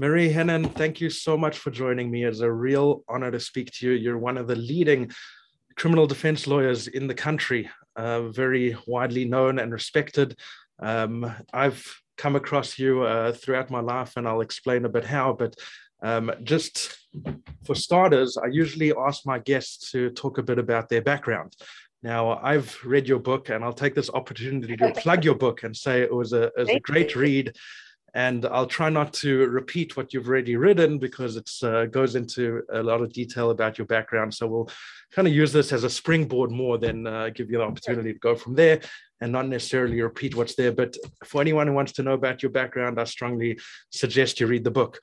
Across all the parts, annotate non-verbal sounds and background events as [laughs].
Marie Henein, thank you so much for joining me. It's a real honor to speak to you. You're one of the leading criminal defense lawyers in the country, uh, very widely known and respected. Um, I've come across you uh, throughout my life, and I'll explain a bit how. But um, just for starters, I usually ask my guests to talk a bit about their background. Now, I've read your book, and I'll take this opportunity to plug your book and say it was a, it was a great read and I'll try not to repeat what you've already written because it uh, goes into a lot of detail about your background. So we'll kind of use this as a springboard more than uh, give you the opportunity to go from there and not necessarily repeat what's there. But for anyone who wants to know about your background, I strongly suggest you read the book.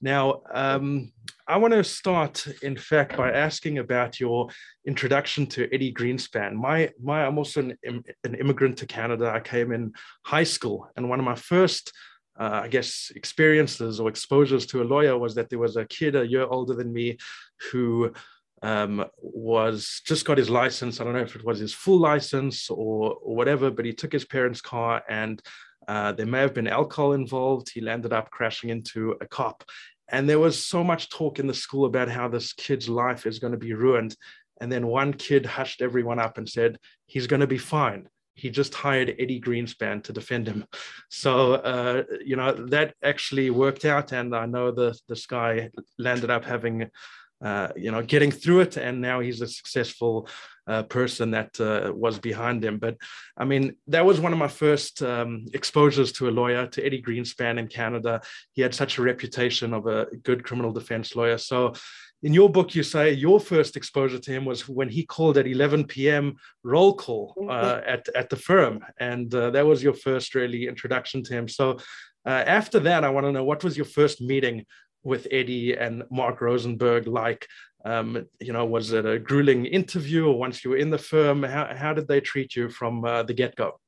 Now, um, I want to start, in fact, by asking about your introduction to Eddie Greenspan. My, my, I'm also an, an immigrant to Canada. I came in high school, and one of my first uh, I guess, experiences or exposures to a lawyer was that there was a kid a year older than me who um, was just got his license. I don't know if it was his full license or, or whatever, but he took his parents' car and uh, there may have been alcohol involved. He landed up crashing into a cop. And there was so much talk in the school about how this kid's life is going to be ruined. And then one kid hushed everyone up and said, he's going to be fine he just hired Eddie Greenspan to defend him. [laughs] So uh, you know that actually worked out, and I know the this guy landed up having. Uh, you know, getting through it, and now he's a successful uh, person that uh, was behind him. But I mean, that was one of my first um, exposures to a lawyer, to Eddie Greenspan in Canada. He had such a reputation of a good criminal defense lawyer. So in your book, you say your first exposure to him was when he called at 11 p.m. roll call uh, mm-hmm. at, at the firm. And uh, that was your first really introduction to him. So uh, after that, I want to know what was your first meeting with Eddie and Marc Rosenberg like? Um, you know, was it a grueling interview or once you were in the firm? How, how did they treat you from uh, the get go?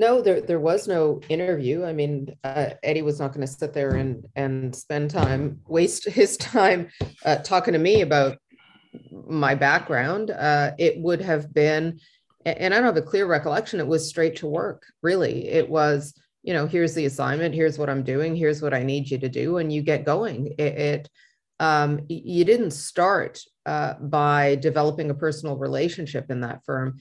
No, there there was no interview. I mean, uh, Eddie was not going to sit there and and spend time, waste [laughs] his time uh, talking to me about my background. Uh, it would have been, and I don't have a clear recollection. It was straight to work. Really, it was. You know, here's the assignment. Here's what I'm doing. Here's what I need you to do, and you get going. It, it um, you didn't start uh, by developing a personal relationship in that firm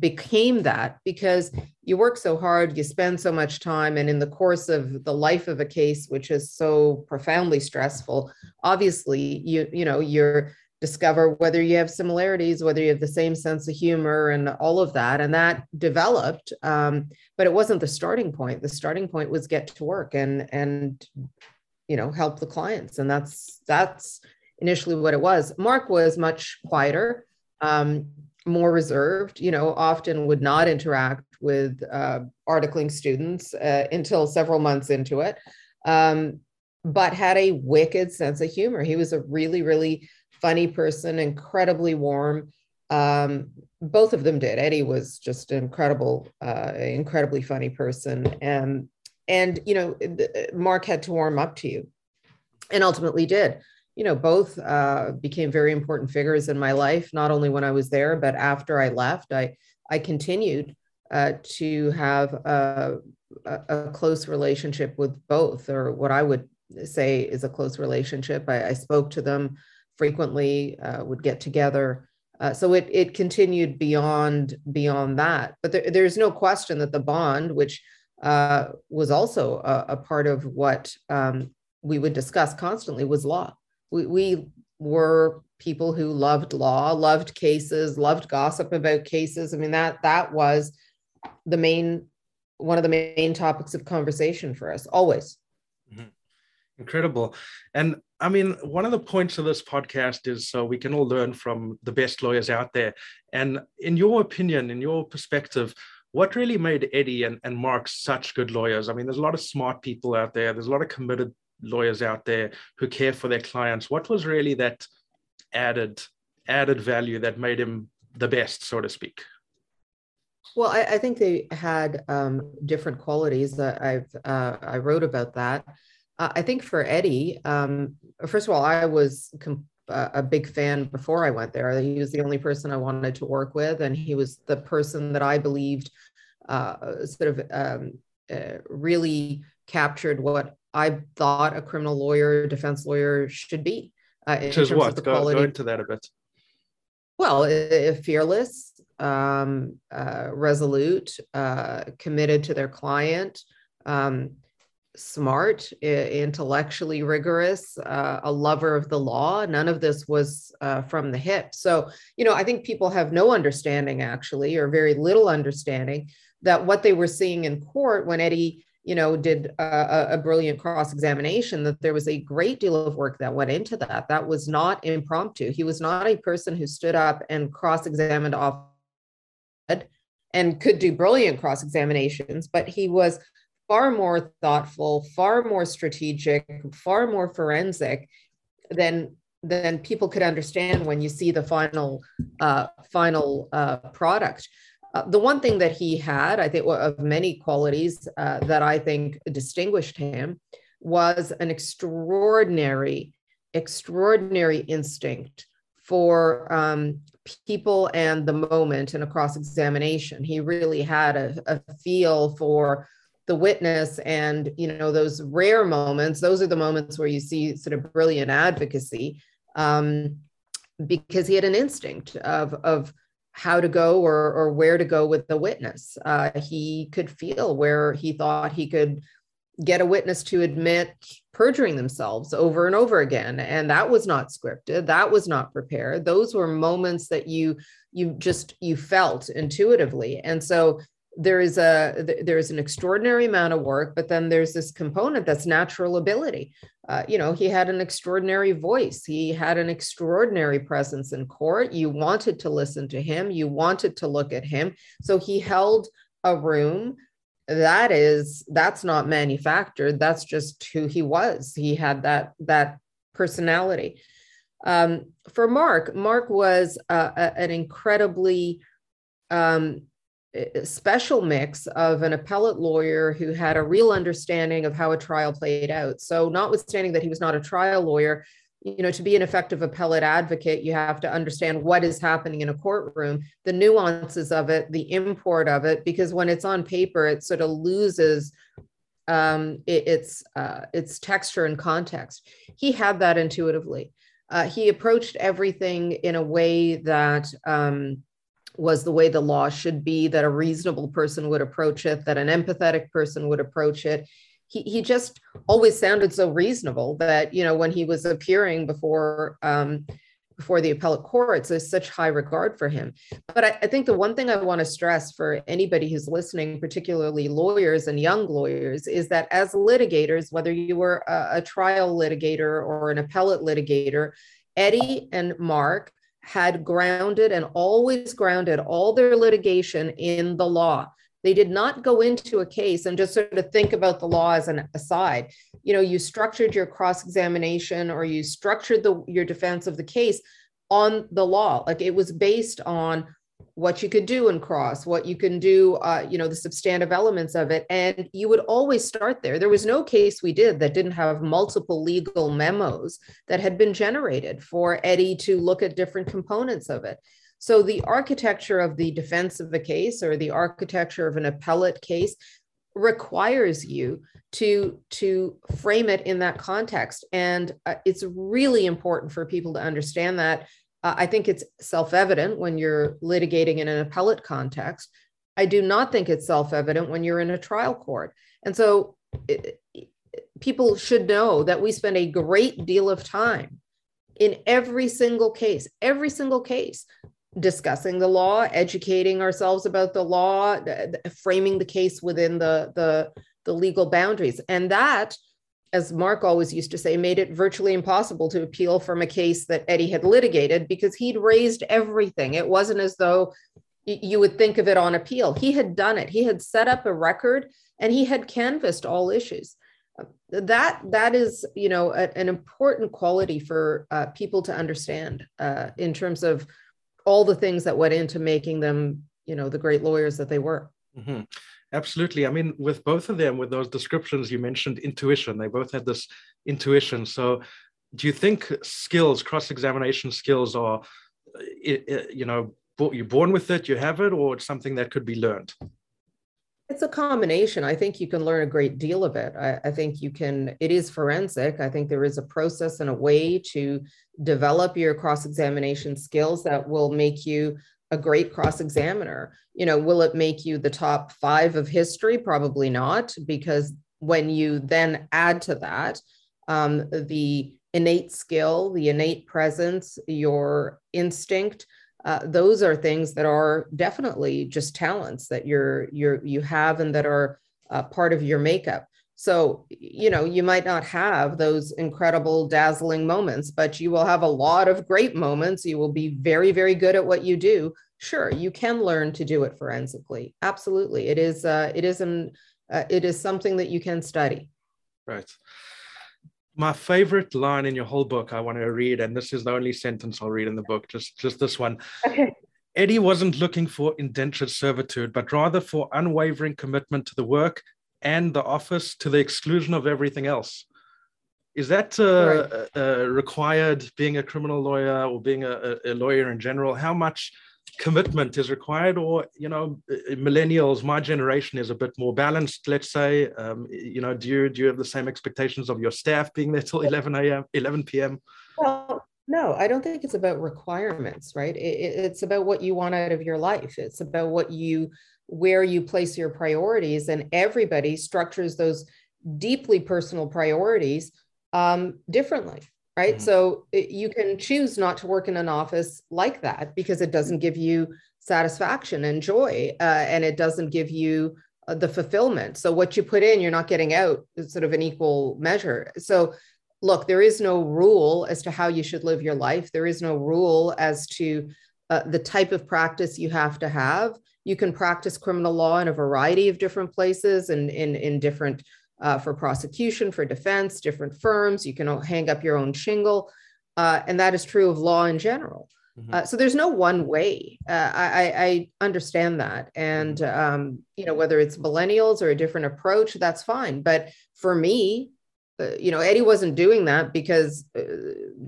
became that because you work so hard, you spend so much time, and in the course of the life of a case, which is so profoundly stressful, obviously you you know you're discover whether you have similarities, whether you have the same sense of humor, and all of that, and that developed. Um, but it wasn't the starting point. The starting point was get to work and and you know help the clients, and that's that's initially what it was. Marc was much quieter. Um, more reserved, you know, often would not interact with uh, articling students uh, until several months into it, um, but had a wicked sense of humor. He was a really, really funny person, incredibly warm. Um, both of them did. Eddie was just an incredible, uh, incredibly funny person, and and you know, Marc had to warm up to you, and ultimately did you know, both uh, became very important figures in my life, not only when I was there, but after I left. I, I continued uh, to have a, a, close relationship with both, or what I would say is a close relationship. I, I spoke to them frequently, uh, would get together. Uh, so it, it continued beyond beyond that. But there, there's no question that the bond, which uh, was also a, a, part of what um, we would discuss constantly, was law we, we were people who loved law, loved cases, loved gossip about cases. I mean, that that was the main one of the main topics of conversation for us always. Mm-hmm. Incredible. And I mean, one of the points of this podcast is so we can all learn from the best lawyers out there. And in your opinion, in your perspective, what really made Eddie and, and Marc such good lawyers? I mean, there's a lot of smart people out there, there's a lot of committed lawyers out there who care for their clients what was really that added added value that made him the best so to speak? Well i, I think they had um, different qualities that i've uh, i wrote about that. Uh, i think for eddie um, first of all i was a big fan before i went there. He was the only person i wanted to work with and he was the person that i believed uh, sort of um, uh, really captured what I thought a criminal lawyer, defense lawyer should be. Uh, Which is what? Go, go, into that a bit. Well, fearless, um, uh, resolute, uh, committed to their client, um, smart, intellectually rigorous, uh, a lover of the law. None of this was uh, from the hip. So, you know, I think people have no understanding actually, or very little understanding that what they were seeing in court when Eddie you know, did a, a brilliant cross examination, that there was a great deal of work that went into that. That was not impromptu. He was not a person who stood up and cross examined off and could do brilliant cross examinations, but he was far more thoughtful, far more strategic, far more forensic than than people could understand when you see the final uh, final uh, product. Uh, the one thing that he had, I think, of many qualities uh, that I think distinguished him was an extraordinary, extraordinary instinct for um, people and the moment in a cross examination. He really had a, a feel for the witness and you know those rare moments those are the moments where you see sort of brilliant advocacy um, because he had an instinct of of how to go or, or where to go with the witness. Uh, he could feel where he thought he could get a witness to admit perjuring themselves over and over again. And that was not scripted. That was not prepared. Those were moments that you you just you felt intuitively. And so there is a there is an extraordinary amount of work but then there's this component that's natural ability uh, you know he had an extraordinary voice. He had an extraordinary presence in court. You wanted to listen to him. You wanted to look at him. So he held a room. That is that's not manufactured. That's just who he was. He had that that personality. Um, for mark mark was uh, a, an incredibly um, special mix of an appellate lawyer who had a real understanding of how a trial played out. So, notwithstanding that he was not a trial lawyer, you know, to be an effective appellate advocate, you have to understand what is happening in a courtroom, the nuances of it, the import of it, because when it's on paper, it sort of loses um, it, its uh, its texture and context. He had that intuitively. Uh, he approached everything in a way that um, was the way the law should be, that a reasonable person would approach it, that an empathetic person would approach it. He, he just always sounded so reasonable that, you know, when he was appearing before um, before the appellate courts, there's such high regard for him. But I, I think the one thing I want to stress for anybody who's listening, particularly lawyers and young lawyers, is that as litigators, whether you were a, a trial litigator or an appellate litigator, Eddie and Marc had grounded and always grounded all their litigation in the law. They did not go into a case and just sort of think about the law as an aside. You know, you structured your cross examination or you structured the, your defense of the case on the law. Like it was based on what you could do in cross, what you can do, uh, you know, the substantive elements of it. And you would always start there. There was no case we did that didn't have multiple legal memos that had been generated for Eddie to look at different components of it. So the architecture of the defense of a case or the architecture of an appellate case requires you to to frame it in that context and uh, it's really important for people to understand that uh, I think it's self evident when you're litigating in an appellate context. I do not think it's self evident when you're in a trial court. And so it, people should know that we spend a great deal of time in every single case, every single case, discussing the law, educating ourselves about the law, framing the case within the, the, the legal boundaries. And that as Marc always used to say, made it virtually impossible to appeal from a case that Eddie had litigated because he'd raised everything. It wasn't as though you would think of it on appeal. He had done it. He had set up a record and he had canvassed all issues. That that is, you know, a, an important quality for uh, people to understand uh, in terms of all the things that went into making them, you know, the great lawyers that they were. Mm-hmm. Absolutely. I mean, with both of them, with those descriptions, you mentioned intuition. They both had this intuition. So, do you think skills, cross examination skills, are, you know, you're born with it, you have it, or it's something that could be learned? It's a combination. I think you can learn a great deal of it. I, I, think you can, it is forensic. I think there is a process and a way to develop your cross examination skills that will make you a great cross examiner. You know, will it make you the top five of history? Probably not, because when you then add to that um, the innate skill, the innate presence, your instinct, uh, those are things that are definitely just talents that you're you're you have and that are uh, part of your makeup so you know you might not have those incredible dazzling moments but you will have a lot of great moments. You will be very very good at what you do. Sure you can learn to do it forensically. Absolutely. It is uh, it is an uh, it is something that you can study. Right. My favorite line in your whole book I want to read, and this is the only sentence I'll read in the book, just, just this one. Okay. Eddie wasn't looking for indentured servitude, but rather for unwavering commitment to the work and the office to the exclusion of everything else. Is that uh, right. uh, required being a criminal lawyer or being a, a lawyer in general? How much commitment is required or you know millennials my generation is a bit more balanced let's say um, you know do you do you have the same expectations of your staff being there till 11 a.m 11 p.m well no i don't think it's about requirements right it, it's about what you want out of your life it's about what you where you place your priorities and everybody structures those deeply personal priorities um, differently right? Mm-hmm. So it, you can choose not to work in an office like that because it doesn't give you satisfaction and joy, uh, and it doesn't give you uh, the fulfillment. So what you put in, you're not getting out. It's sort of an equal measure. So look, there is no rule as to how you should live your life. There is no rule as to uh, the type of practice you have to have. You can practice criminal law in a variety of different places and in, in different uh, for prosecution, for defense, different firms. You can hang up your own shingle. Uh, and that is true of law in general. Mm-hmm. Uh, so there's no one way. Uh, I, I, understand that, and mm-hmm. um, you know whether it's millennials or a different approach, that's fine. But for me, uh, you know, Eddie wasn't doing that because uh,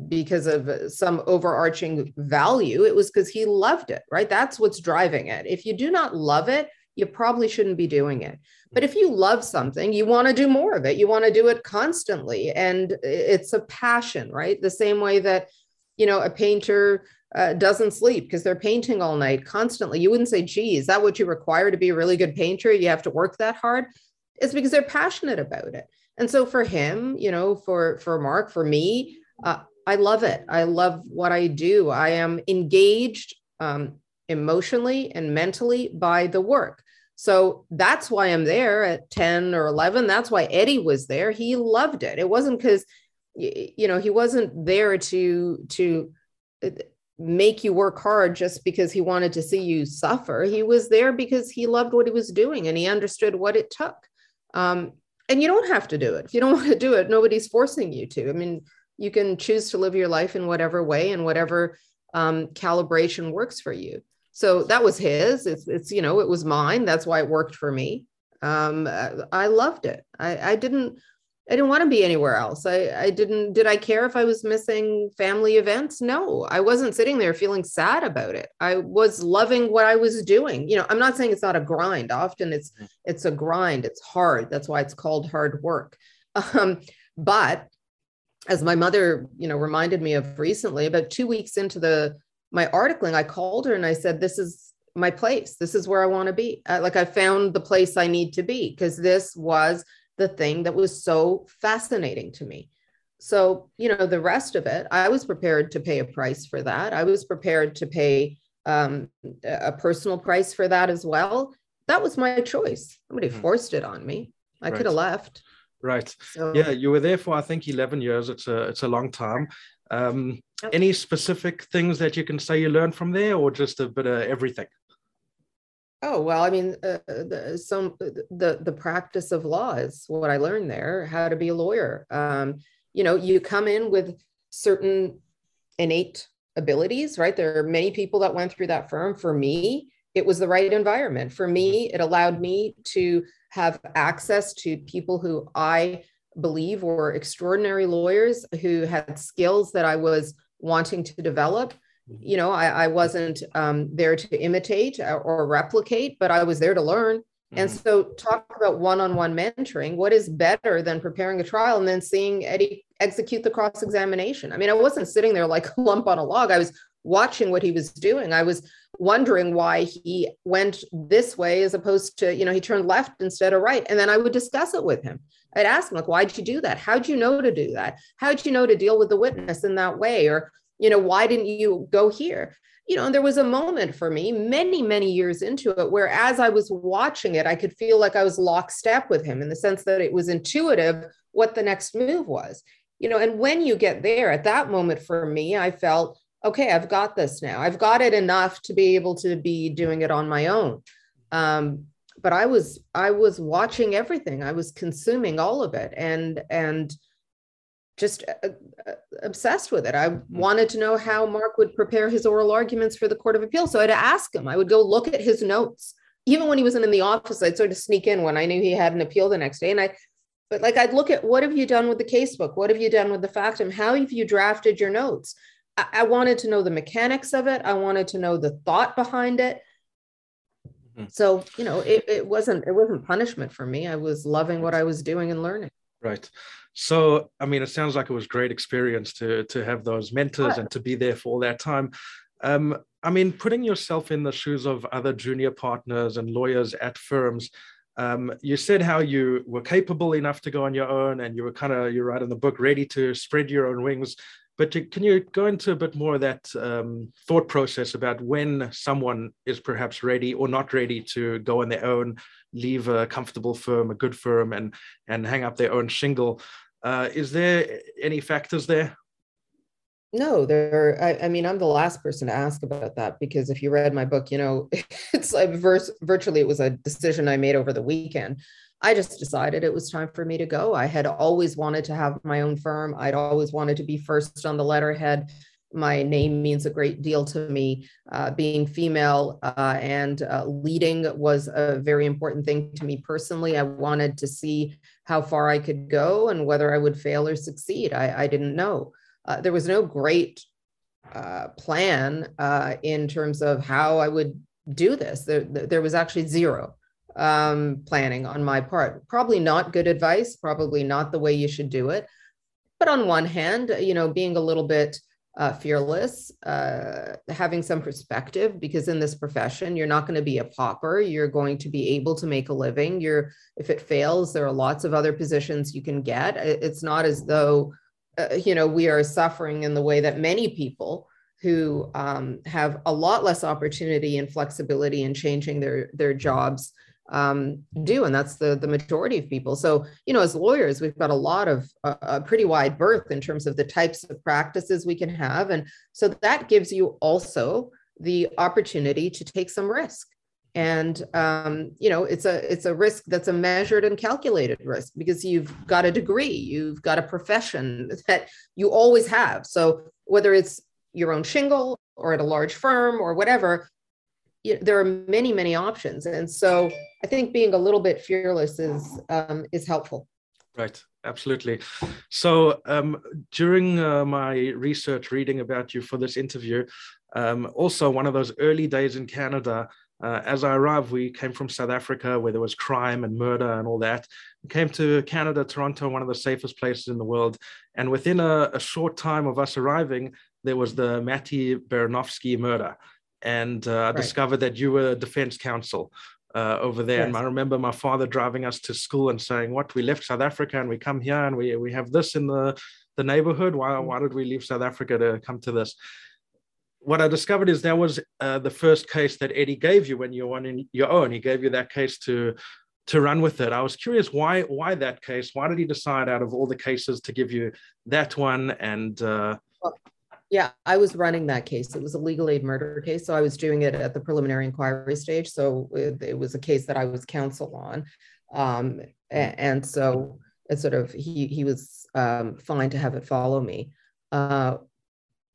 because of some overarching value. It was because he loved it. Right? That's what's driving it. If you do not love it, you probably shouldn't be doing it. But if you love something, you want to do more of it. You want to do it constantly. And it's a passion, right? The same way that, you know, a painter uh, doesn't sleep because they're painting all night constantly. You wouldn't say, gee, is that what you require to be a really good painter? You have to work that hard. It's because they're passionate about it. And so for him, you know, for for Marc, for me, uh, I love it. I love what I do. I am engaged um, emotionally and mentally by the work. So that's why I'm there at 10 or 11. That's why Eddie was there. He loved it. It wasn't because, you know, he wasn't there to, to, uh, make you work hard just because he wanted to see you suffer. He was there because he loved what he was doing and he understood what it took. Um, and you don't have to do it. If you don't [laughs] want to do it, nobody's forcing you to. I mean, you can choose to live your life in whatever way and whatever um, calibration works for you. So that was his. It's, it's you know it was mine. That's why it worked for me. Um, i loved it. I, I didn't i didn't want to be anywhere else. I, I didn't did i care if i was missing family events? No i wasn't sitting there feeling sad about it. I was loving what i was doing. You know i'm not saying it's not a grind. Often it's mm. it's a grind. It's hard. That's why it's called hard work. [laughs] Um, but as my mother you know reminded me of recently about two weeks into the my articling, I called her and I said, This is my place. This is where I want to be. Uh, like I found the place I need to be because this was the thing that was so fascinating to me. So, you know, the rest of it, I was prepared to pay a price for that. I was prepared to pay um, a personal price for that as well. That was my choice. Nobody mm-hmm. forced it on me. I right. could have left. Right. So, yeah, you were there for I think eleven years. It's a it's a long time. Um, any specific things that you can say you learned from there, or just a bit of everything? Oh well, I mean, uh, the, some the the practice of law is what I learned there. How to be a lawyer. Um, you know, you come in with certain innate abilities, right? There are many people that went through that firm. For me, it was the right environment. For me, it allowed me to have access to people who I believe were extraordinary lawyers who had skills that I was wanting to develop. You know, I, I wasn't um, there to imitate or replicate, but I was there to learn. Mm-hmm. And so, talk about one on one mentoring. What is better than preparing a trial and then seeing Eddie execute the cross examination? I mean, I wasn't sitting there like a lump on a log. I was watching what he was doing. I was wondering why he went this way as opposed to, you know, he turned left instead of right. And then I would discuss it with him. I'd ask him, like, why'd you do that? How'd you know to do that? How'd you know to deal with the witness in that way? Or, you know, why didn't you go here? You know, and there was a moment for me many, many years into it where as I was watching it, I could feel like I was lockstep with him in the sense that it was intuitive what the next move was. You know, and when you get there at that moment for me, I felt okay, I've got this now. I've got it enough to be able to be doing it on my own. Um, but I was I was watching everything. I was consuming all of it, and and just uh, uh, obsessed with it. I mm-hmm. wanted to know how Marc would prepare his oral arguments for the Court of Appeal. So I'd ask him. I would go look at his notes. Even when he wasn't in the office, I'd sort of sneak in when I knew he had an appeal the next day. And I, but like I'd look at what have you done with the casebook? What have you done with the factum? How have you drafted your notes? I, I wanted to know the mechanics of it. I wanted to know the thought behind it. Mm-hmm. So, you know, it, it wasn't it wasn't punishment for me. I was loving what I was doing and learning. Right. So, I mean, it sounds like it was a great experience to to have those mentors and to be there for all that time. Um, I mean, putting yourself in the shoes of other junior partners and lawyers at firms, um, you said how you were capable enough to go on your own and you were kind of, you write in the book, ready to spread your own wings. But can you go into a bit more of that um, thought process about when someone is perhaps ready or not ready to go on their own, leave a comfortable firm, a good firm, and and hang up their own shingle? Uh, is there any factors there? No, there. I, I, mean, I'm the last person to ask about that because if you read my book, you know, [laughs] it's like verse, virtually it was a decision I made over the weekend. I just decided it was time for me to go. I had always wanted to have my own firm. I'd always wanted to be first on the letterhead. My name means a great deal to me. Uh, being female uh, and uh, leading was a very important thing to me personally. I wanted to see how far I could go and whether I would fail or succeed. I, I didn't know. Uh, there was no great uh, plan uh, in terms of how I would do this. There, there was actually zero um, planning on my part. Probably not good advice, probably not the way you should do it. But on one hand, you know, being a little bit uh, fearless, uh, having some perspective, because in this profession, you're not going to be a pauper. You're going to be able to make a living. You're, if it fails, there are lots of other positions you can get. It's not as though, uh, you know, we are suffering in the way that many people who um, have a lot less opportunity and flexibility in changing their their jobs um, do, and that's the the majority of people. So, you know, as lawyers, we've got a lot of uh, a pretty wide berth in terms of the types of practices we can have, and so that gives you also the opportunity to take some risk. And um, you know, it's a it's a risk that's a measured and calculated risk because you've got a degree, you've got a profession [laughs] that you always have. So whether it's your own shingle or at a large firm or whatever, there are many many options. And so i think being a little bit fearless is um, is helpful. Right. Absolutely. So um, during uh, my research reading about you for this interview um, also one of those early days in canada uh, as I arrived, we came from South Africa where there was crime and murder and all that. We came to Canada, Toronto, one of the safest places in the world. And within a, a short time of us arriving, there was the Matti Baranovski murder and uh, I right. discovered that you were defense counsel uh, over there. Yes. And I remember my father driving us to school and saying, "What? We left South Africa and we come here and we we have this in the the neighborhood. Why mm. why did we leave South Africa to come to this?" What I discovered is that was uh, the first case that Eddie gave you when you were on your own. He gave you that case to to run with it. I was curious why why that case. Why did he decide out of all the cases to give you that one? And uh, well, yeah, I was running that case. It was a legal aid murder case. So I was doing it at the preliminary inquiry stage. So it, it was a case that I was counsel on. Um, and, and, so it sort of, he, he was um, fine to have it follow me. Uh,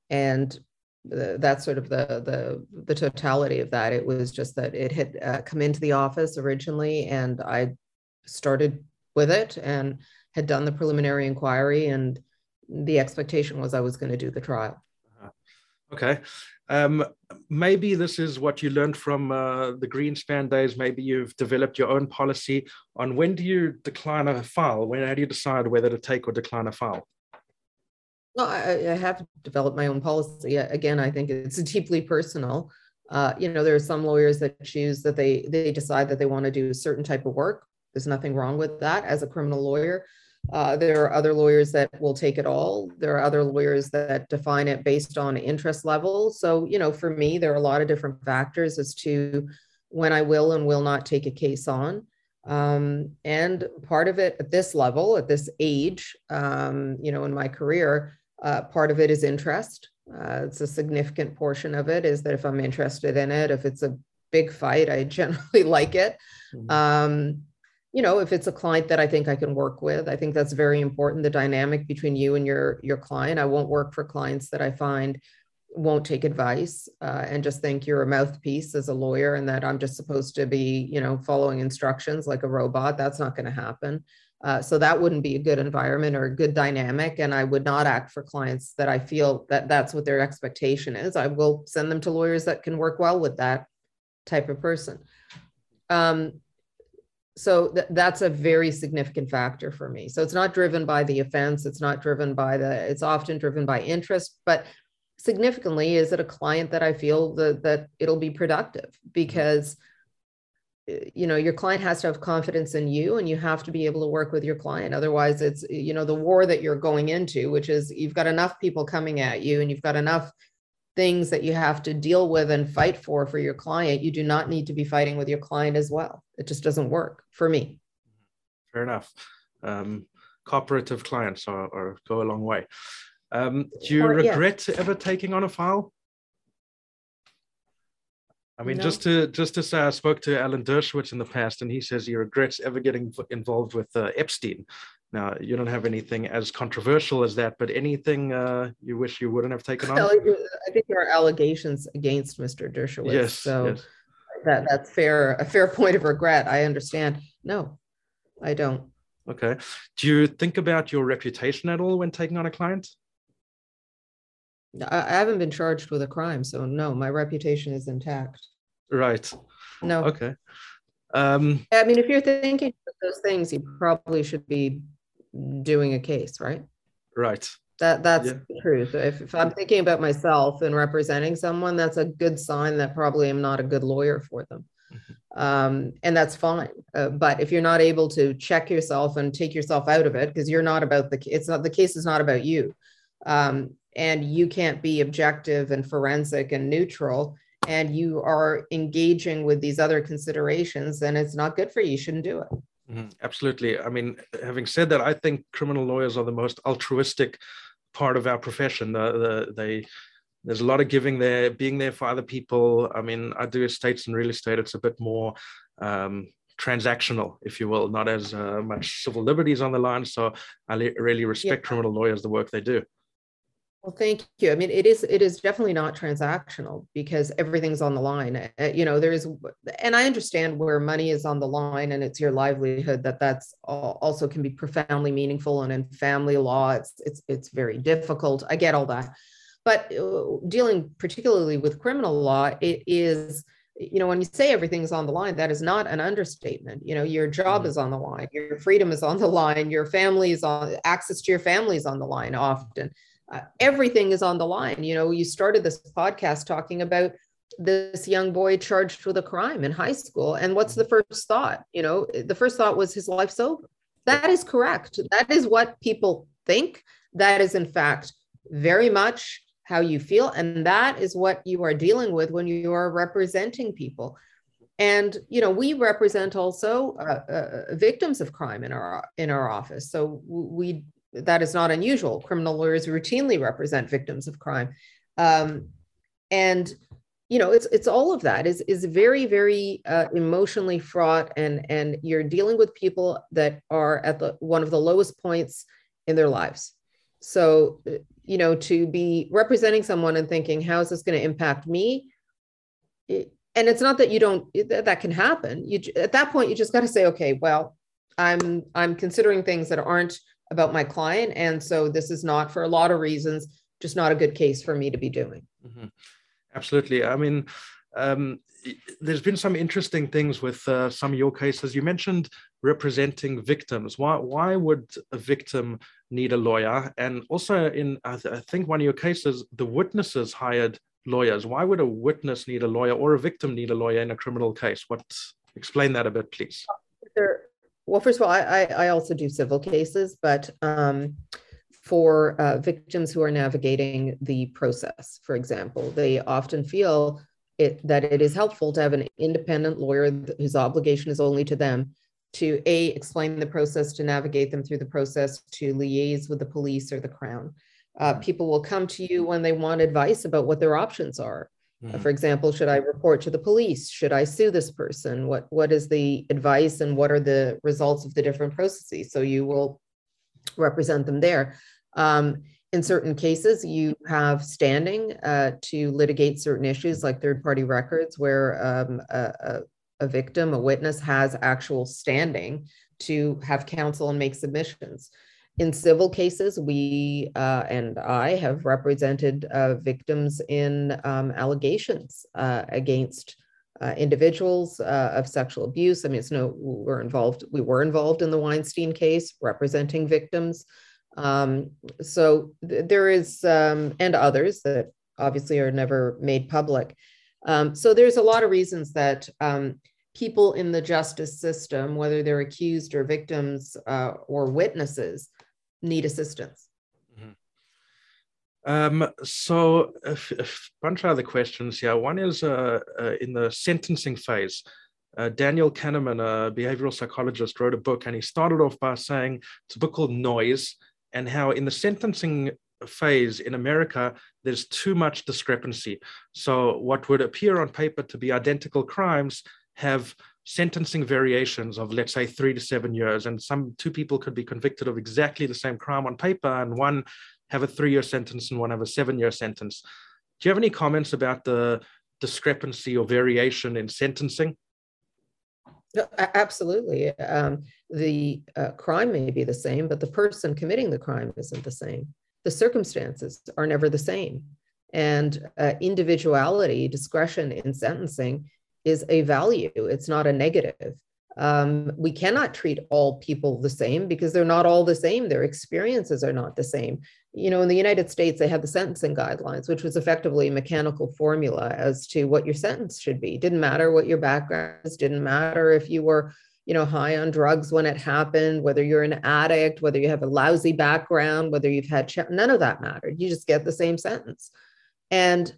and the, that's sort of the, the, the totality of that. It was just that it had uh, come into the office originally and I started with it and had done the preliminary inquiry and the expectation was I was going to do the trial. Uh-huh. Okay. Um, maybe this is what you learned from uh, the Greenspan days. Maybe you've developed your own policy on when do you decline a file? When how do you decide whether to take or decline a file? Well, I, I have developed my own policy. Again, I think it's [laughs] deeply personal. Uh, you know, there are some lawyers that choose that they they decide that they want to do a certain type of work. There's nothing wrong with that as a criminal lawyer. Uh, there are other lawyers that will take it all. There are other lawyers that define it based on interest level. So, you know, for me, there are a lot of different factors as to when I will and will not take a case on. Um, and part of it at this level, at this age, um, you know, in my career, uh, part of it is interest. Uh, it's a significant portion of it is that if I'm interested in it, if it's a big fight, I [laughs] generally like it. Mm-hmm. Um, you know, if it's a client that I think I can work with, I think that's very important. The dynamic between you and your your client. I won't work for clients that I find won't take advice uh, and just think you're a mouthpiece as a lawyer and that I'm just supposed to be, you know, following instructions like a robot. That's not going to happen. Uh, so that wouldn't be a good environment or a good dynamic. And I would not act for clients that I feel that that's what their expectation is. I will send them to lawyers that can work well with that type of person. Um, so th- that's a very significant factor for me. So it's not driven by the offense. It's not driven by the, it's often driven by interest, but significantly, is it a client that I feel that, that it'll be productive because eh, you know your client has to have confidence in you and you have to be able to work with your client otherwise it's you know the war that you're going into which is you've got enough people coming at you and you've got enough things that you have to deal with and fight for for your client you do not need to be fighting with your client as well. It just doesn't work for me. Fair enough. Um, cooperative clients are, are, go a long way. Um, do you regret yeah. ever taking on a file I mean, no. just to just to say, I spoke to Alan Dershowitz in the past, and he says he regrets ever getting involved with uh, Epstein. Now, you don't have anything as controversial as that, but anything uh, you wish you wouldn't have taken on? I think there are allegations against Mr. Dershowitz. Yes, so yes. that that's fair, a fair point of regret. I understand. No, I don't. Okay. Do you think about your reputation at all when taking on a client? I haven't been charged with a crime, so no, my reputation is intact. Right. No. Okay. Um, I mean, if you're thinking of those things, you probably should be doing a case, right? Right. That that's yeah. the truth. If, if I'm thinking about myself and representing someone, that's a good sign that probably I'm not a good lawyer for them. Mm-hmm. Um, and that's fine. Uh, but if you're not able to check yourself and take yourself out of it, because you're not about the it's not the case is not about you, um, and you can't be objective and forensic and neutral and you are engaging with these other considerations, then it's not good for you. You shouldn't do it. Mm-hmm. Absolutely. I mean, having said that, I think criminal lawyers are the most altruistic part of our profession. The, the, they there's a lot of giving there, being there for other people. I mean, I do estates and real estate. It's a bit more um, transactional, if you will, not as uh, much civil liberties on the line. So I le- really respect yeah. criminal lawyers, the work they do. Well, thank you. I mean, it is it is definitely not transactional because everything's on the line. Uh, you know, there is, and I understand where money is on the line and it's your livelihood. That that's also can be profoundly meaningful. And in family law, it's it's it's very difficult. I get all that, but uh, dealing particularly with criminal law, it is you know when you say everything's on the line that is not an understatement you know your job mm-hmm. is on the line your freedom is on the line your family is on access to your family is on the line often uh, everything is on the line. You know, you started this podcast talking about this young boy charged with a crime in high school. And what's the first thought? You know, the first thought was his life's over. That is correct. That is what people think. That is, in fact, very much how you feel. And that is what you are dealing with when you are representing people. And you know, we represent also uh, uh, victims of crime in our in our office. So we that is not unusual. Criminal lawyers routinely represent victims of crime. Um, and you know it's it's all of that is is very very uh, emotionally fraught and and you're dealing with people that are at the one of the lowest points in their lives so you know to be representing someone and thinking how is this going to impact me it, and it's not that you don't that, that can happen you at that point you just got to say okay well i'm i'm considering things that aren't about my client. And so this is not for a lot of reasons just not a good case for me to be doing. Mm-hmm. Absolutely. I mean, um, there's been some interesting things with uh, some of your cases. You mentioned representing victims. Why why would a victim need a lawyer? And also, in I, th- I think one of your cases, the witnesses hired lawyers. Why would a witness need a lawyer or a victim need a lawyer in a criminal case? What explain that a bit, please. There, well, first of all, I, I also do civil cases, but um, for uh, victims who are navigating the process, for example, they often feel it, that it is helpful to have an independent lawyer whose obligation is only to them to a explain the process, to navigate them through the process, to liaise with the police or the crown. Uh, mm-hmm. people will come to you when they want advice about what their options are. Mm-hmm. For example, should I report to the police? Should I sue this person? What what is the advice and what are the results of the different processes? So you will represent them there. Um, in certain cases, you have standing uh, to litigate certain issues like third party records, where um, a, a, victim, a witness has actual standing to have counsel and make submissions. In civil cases, we uh, and I have represented uh, victims in um, allegations uh, against uh, individuals uh, of sexual abuse. I mean, it's no, we're involved, we were involved in the Weinstein case representing victims. Um, so th- there is, um, and others that obviously are never made public. Um, so there's a lot of reasons that um, people in the justice system, whether they're accused or victims uh, or witnesses, need assistance. Mm-hmm. Um, so a, bunch of other questions here. One is uh, uh, in the sentencing phase. Uh, Daniel Kahneman, a behavioral psychologist, wrote a book, and he started off by saying it's a book called Noise, and how in the sentencing phase in America, there's too much discrepancy. So, what would appear on paper to be identical crimes have sentencing variations of, let's say, three to seven years. And some two people could be convicted of exactly the same crime on paper, and one have a three year sentence and one have a seven year sentence. Do you have any comments about the discrepancy or variation in sentencing? No, absolutely. Um, the uh, crime may be the same, but the person committing the crime isn't the same. The circumstances are never the same. And uh, individuality, discretion in sentencing is a value, it's not a negative. Um, we cannot treat all people the same because they're not all the same. Their experiences are not the same. You know, in the United States, they had the sentencing guidelines, which was effectively a mechanical formula as to what your sentence should be. Didn't matter what your background is, didn't matter if you were, you know, high on drugs when it happened, whether you're an addict, whether you have a lousy background, whether you've had, none of that mattered. You just get the same sentence. And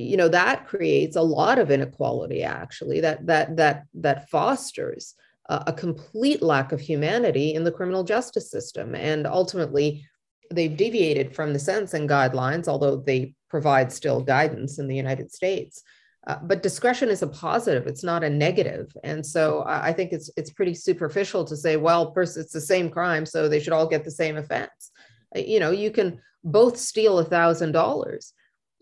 you know that creates a lot of inequality actually that that that that fosters a, a complete lack of humanity in the criminal justice system. And ultimately they've deviated from the sentencing guidelines although they provide still guidance in the united states. Uh, but discretion is a positive it's not a negative. And so i think it's it's pretty superficial to say well first it's the same crime so they should all get the same offense. Uh, you know you can both steal a thousand dollars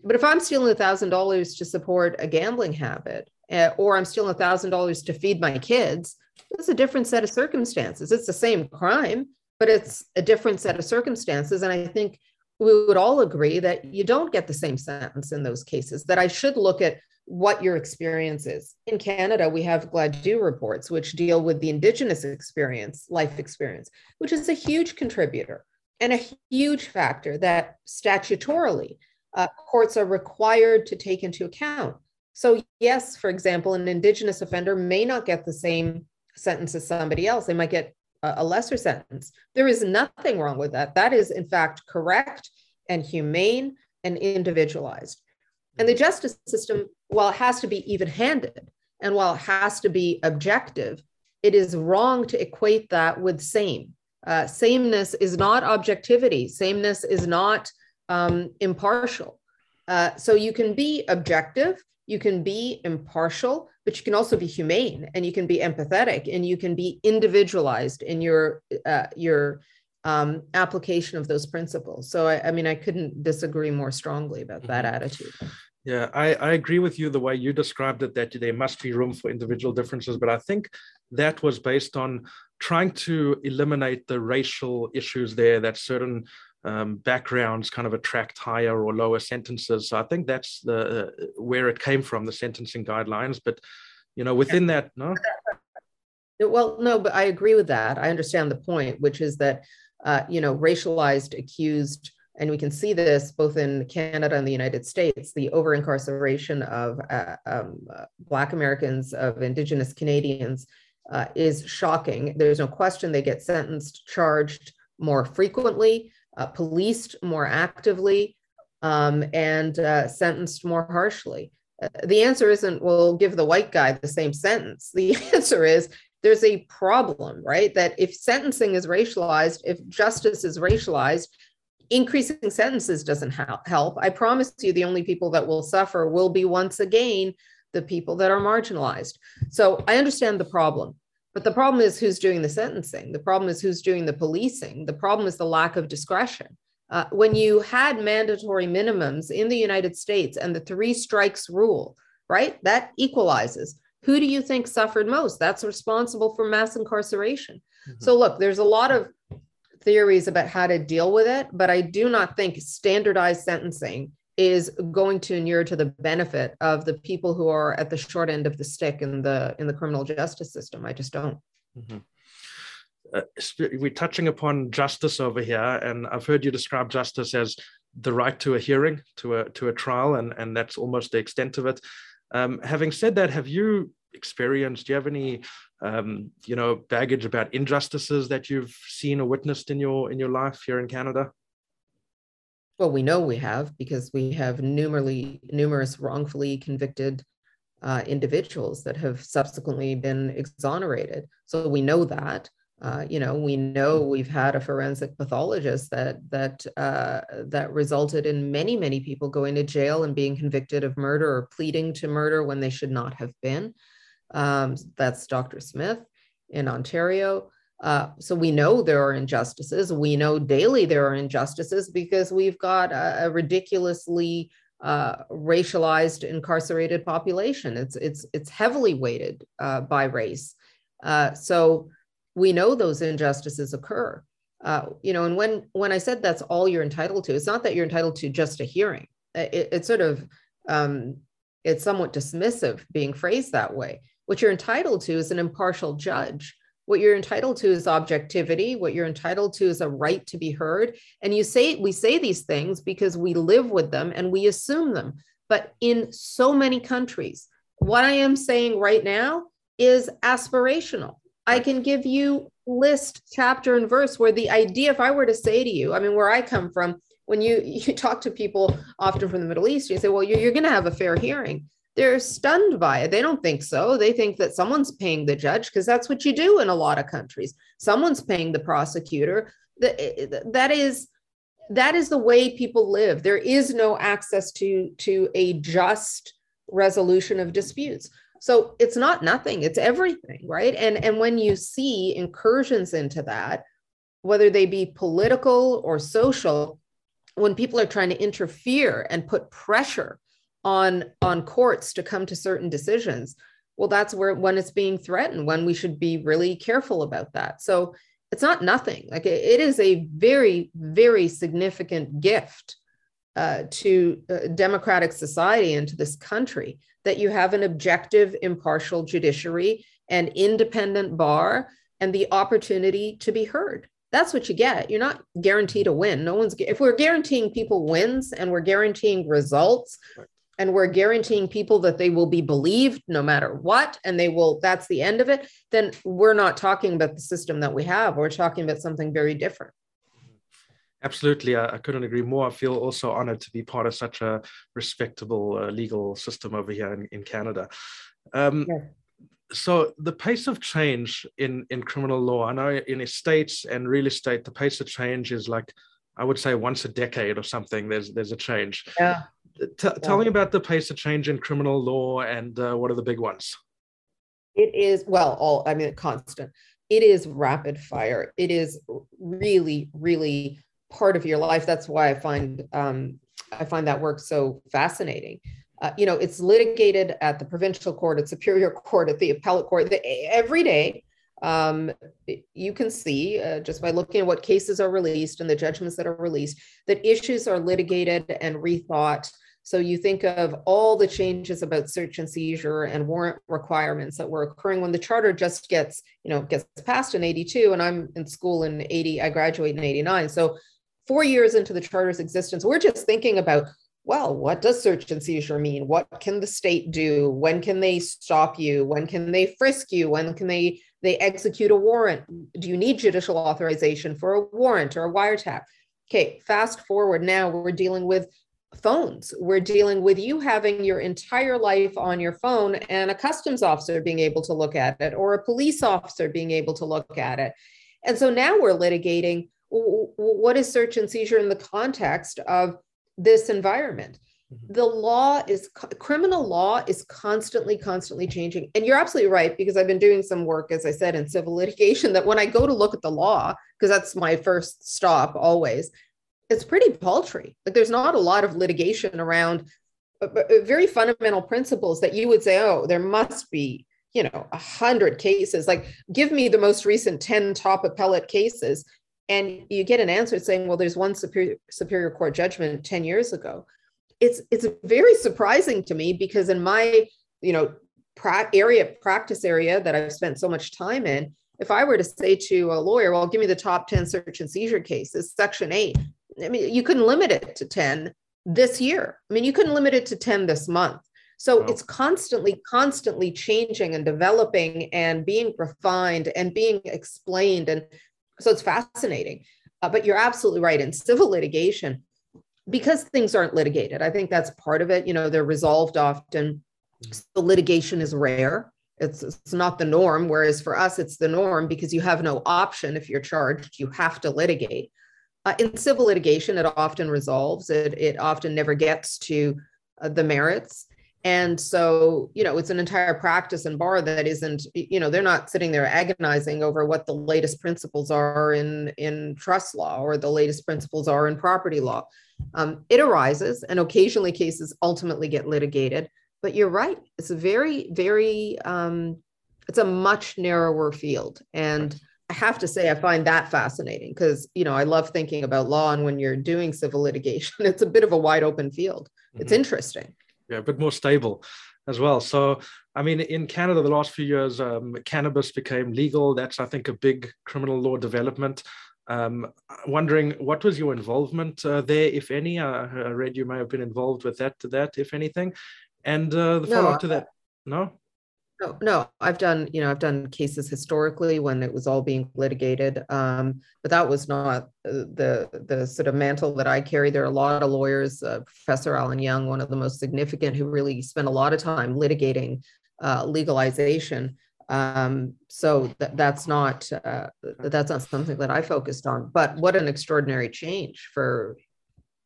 but if I'm stealing a thousand dollars to support a gambling habit, uh, or I'm stealing a thousand dollars to feed my kids, it's a different set of circumstances. It's the same crime, but it's a different set of circumstances. And I think we would all agree that you don't get the same sentence in those cases. That I should look at what your experience is. In Canada, we have Gladue reports, which deal with the Indigenous experience, life experience, which is a huge contributor and a huge factor that statutorily uh, courts are required to take into account. So, yes, for example, an Indigenous offender may not get the same sentence as somebody else. They might get a, lesser sentence. There is nothing wrong with that. That is, in fact, correct and humane and individualized. And the justice system, while it has to be even handed and while it has to be objective, it is wrong to equate that with same. Uh, sameness is not objectivity. Sameness is not um, impartial. Uh, so you can be objective, you can be impartial, but you can also be humane and you can be empathetic and you can be individualized in your uh, your um, application of those principles. So I, I, mean, I couldn't disagree more strongly about that mm-hmm. attitude. Yeah, I, I agree with you the way you described it that there must be room for individual differences, but I think that was based on trying to eliminate the racial issues there that certain um, backgrounds kind of attract higher or lower sentences. So I think that's the uh, where it came from, the sentencing guidelines. But you know, within that, no. Well, no, but I agree with that. I understand the point, which is that uh, you know, racialized accused, and we can see this both in Canada and the United States, the over incarceration of uh, um, Black Americans, of Indigenous Canadians. Uh, is shocking. There's no question they get sentenced, charged more frequently uh, policed more actively, um, and uh, sentenced more harshly? Uh, the answer isn't, we'll give the white guy the same sentence. The [laughs] answer is, there's a problem, right? That if sentencing is racialized, if justice is racialized, increasing sentences doesn't help. I promise you, the only people that will suffer will be once again the people that are marginalized. So I understand the problem. But the problem is who's doing the sentencing. The problem is who's doing the policing. The problem is the lack of discretion. Uh, when you had mandatory minimums in the United States and the three strikes rule, right, that equalizes. Who do you think suffered most? That's responsible for mass incarceration. Mm-hmm. So, look, there's a lot of theories about how to deal with it, but I do not think standardized sentencing is going to inure to the benefit of the people who are at the short end of the stick in the in the criminal justice system. I just don't. Mm-hmm. Uh, we're touching upon justice over here, and I've heard you describe justice as the right to a hearing, to a to a trial, and and that's almost the extent of it. Um, having said that, have you experienced? Do you have any, um, you know, baggage about injustices that you've seen or witnessed in your in your life here in Canada? Well, we know we have because we have numerally, numerous wrongfully convicted uh, individuals that have subsequently been exonerated. So we know that. Uh, you know, we know we've had a forensic pathologist that that uh, that resulted in many, many people going to jail and being convicted of murder or pleading to murder when they should not have been. Um, that's Dr. Smith in Ontario. Uh, so we know there are injustices. We know daily there are injustices because we've got a, a ridiculously uh, racialized, incarcerated population. It's it's it's heavily weighted uh, by race. Uh, so we know those injustices occur. Uh, you know, and when when I said that's all you're entitled to, it's not that you're entitled to just a hearing. It, it's sort of um, it's somewhat dismissive being phrased that way. What you're entitled to is an impartial judge what you're entitled to is objectivity. What you're entitled to is a right to be heard. And you say, we say these things because we live with them and we assume them. But in so many countries, what I am saying right now is aspirational. I can give you list, chapter, and verse where the idea, if I were to say to you, I mean, where I come from, when you [laughs] you talk to people often from the Middle East, you say, well, you're, you're going to have a fair hearing they're stunned by it. They don't think so. They think that someone's paying the judge because that's what you do in a lot of countries. Someone's paying the prosecutor. That is that is the way people live. There is no access to to a just resolution of disputes. So it's not nothing, it's everything, right? And and when you see incursions into that, whether they be political or social, when people are trying to interfere and put pressure on on courts to come to certain decisions. Well that's where when it's being threatened when we should be really careful about that. So it's not nothing. Like it, it is a very very significant gift uh, to uh, democratic society and to this country that you have an objective impartial judiciary and independent bar and the opportunity to be heard. That's what you get. You're not guaranteed a win. No one's if we're guaranteeing people wins and we're guaranteeing results and we're guaranteeing people that they will be believed no matter what and they will that's the end of it then we're not talking about the system that we have. We're talking about something very different. Absolutely. I, I couldn't agree more. I feel also honored to be part of such a respectable uh, legal system over here in, in canada. Um, yeah. so the pace of change in in criminal law i know in estates and real estate the pace of change is like i would say once a decade or something there's there's a change. Yeah T- tell me about the pace of change in criminal law and uh, what are the big ones? It is, well, all, I mean, constant. It is rapid fire. It is really, really part of your life. That's why I find, um, I find that work so fascinating. Uh, you know, it's litigated at the provincial court, at superior court, at the appellate court the, every day. um, you can see uh, just by looking at what cases are released and the judgments that are released that issues are litigated and rethought. So you think of all the changes about search and seizure and warrant requirements that were occurring when the charter just gets, you know, gets passed in 82 and I'm in school in 80, I graduate in 89. So four years into the charter's existence, we're just thinking about well, what does search and seizure mean? What can the state do? When can they stop you? When can they frisk you? When can they they execute a warrant? Do you need judicial authorization for a warrant or a wiretap? Okay, fast forward now, we're dealing with phones. We're dealing with you having your entire life on your phone and a customs officer being able to look at it or a police officer being able to look at it. And so now we're litigating what is search and seizure in the context of this environment. Mm-hmm. The law is criminal law is constantly, constantly changing. And you're absolutely right, because I've been doing some work, as I said, in civil litigation, that when I go to look at the law, because that's my first stop always, it's pretty paltry. Like there's not a lot of litigation around uh, uh, very fundamental principles that you would say, oh, there must be, you know, a hundred cases. Like give me the most recent 10 top appellate cases and you get an answer saying, well, there's one superior, superior court judgment 10 years ago. It's, it's very surprising to me because in my, you know, pra- area, practice area that I've spent so much time in, if I were to say to a lawyer, well, give me the top 10 search and seizure cases, section eight, I mean, you couldn't limit it to 10 this year. I mean, you couldn't limit it to 10 this month. So wow. it's constantly, constantly changing and developing and being refined and being explained. And so it's fascinating. Uh, but you're absolutely right. In [laughs] civil litigation, because things aren't litigated, I think that's part of it. You know, they're resolved often. Mm-hmm. So litigation is rare. It's, it's not the norm. Whereas for us, it's the norm because you have no option if you're charged, you have to litigate. Uh, in civil litigation, it often resolves, it, it often never gets to uh, the merits. And so you know it's an entire practice and bar that isn't you know they're not sitting there agonizing over what the latest principles are in in trust law or the latest principles are in property law. Um, it arises and occasionally cases ultimately get litigated. But you're right. It's a very very um, it's a much narrower field. And i have to say i find that fascinating because you know i love thinking about law and when you're doing civil [laughs] litigation it's a bit of a wide open field mm-hmm. it's interesting yeah, a bit more stable as well. So, I mean, in Canada, the last few years, um, cannabis became legal. That's, I think, a big criminal law development. Um, wondering what was your involvement uh, there, if any? Uh, I read you may have been involved with that, that if anything, and uh, the follow up to that. No. No, no, I've done, you know, I've done cases historically when it was all being litigated, um, but that was not uh, the the sort of mantle that I carry. There are a lot of lawyers, uh, Professor Alan Young, one of the most significant, who really spent a lot of time litigating uh, legalization. Um, so th- that's not uh, that's not something that I focused on. But what an extraordinary change for